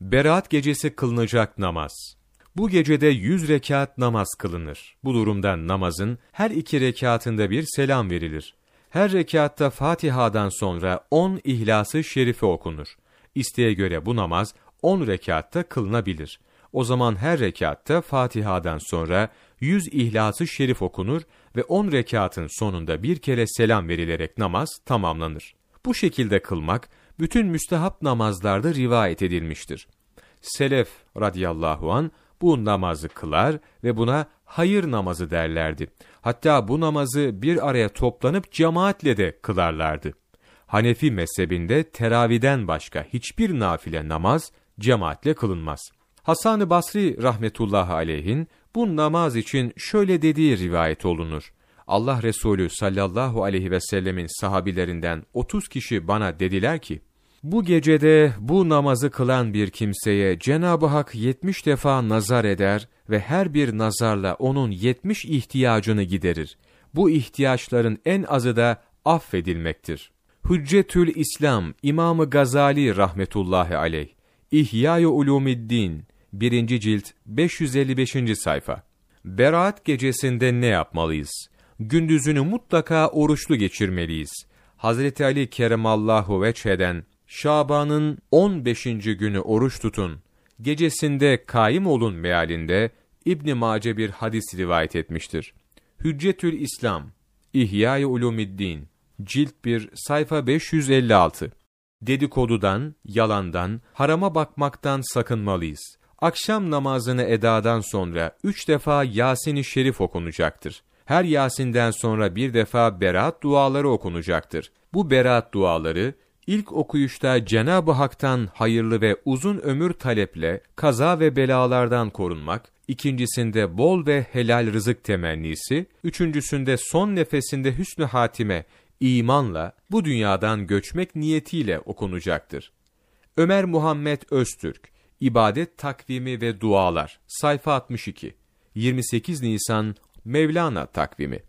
Berat gecesi kılınacak namaz. Bu gecede yüz rekat namaz kılınır. Bu durumda namazın her iki rekatında bir selam verilir. Her rekatta Fatiha'dan sonra on ihlası şerife okunur. İsteğe göre bu namaz on rekatta kılınabilir. O zaman her rekatta Fatiha'dan sonra yüz ihlası şerif okunur ve on rekatın sonunda bir kere selam verilerek namaz tamamlanır. Bu şekilde kılmak, bütün müstehap namazlarda rivayet edilmiştir. Selef radıyallahu an bu namazı kılar ve buna hayır namazı derlerdi. Hatta bu namazı bir araya toplanıp cemaatle de kılarlardı. Hanefi mezhebinde teraviden başka hiçbir nafile namaz cemaatle kılınmaz. Hasan-ı Basri rahmetullahi aleyhin bu namaz için şöyle dediği rivayet olunur. Allah Resulü sallallahu aleyhi ve sellemin sahabilerinden 30 kişi bana dediler ki, bu gecede bu namazı kılan bir kimseye Cenab-ı Hak 70 defa nazar eder ve her bir nazarla onun 70 ihtiyacını giderir. Bu ihtiyaçların en azı da affedilmektir. Hüccetül İslam İmamı Gazali rahmetullahi aleyh İhya-i Ulumiddin 1. cilt 555. sayfa Berat gecesinde ne yapmalıyız? Gündüzünü mutlaka oruçlu geçirmeliyiz. Hazreti Ali Keremallahu veçheden Şaban'ın 15. günü oruç tutun, gecesinde kaim olun mealinde İbn Mace bir hadis rivayet etmiştir. Hüccetül İslam, İhya-i Ulumiddin, cilt 1, sayfa 556. Dedikodudan, yalandan, harama bakmaktan sakınmalıyız. Akşam namazını edadan sonra üç defa Yasin-i Şerif okunacaktır. Her Yasin'den sonra bir defa beraat duaları okunacaktır. Bu beraat duaları, ilk okuyuşta Cenab-ı Hak'tan hayırlı ve uzun ömür taleple kaza ve belalardan korunmak, ikincisinde bol ve helal rızık temennisi, üçüncüsünde son nefesinde hüsnü hatime, imanla bu dünyadan göçmek niyetiyle okunacaktır. Ömer Muhammed Öztürk, İbadet Takvimi ve Dualar, sayfa 62, 28 Nisan Mevlana takvimi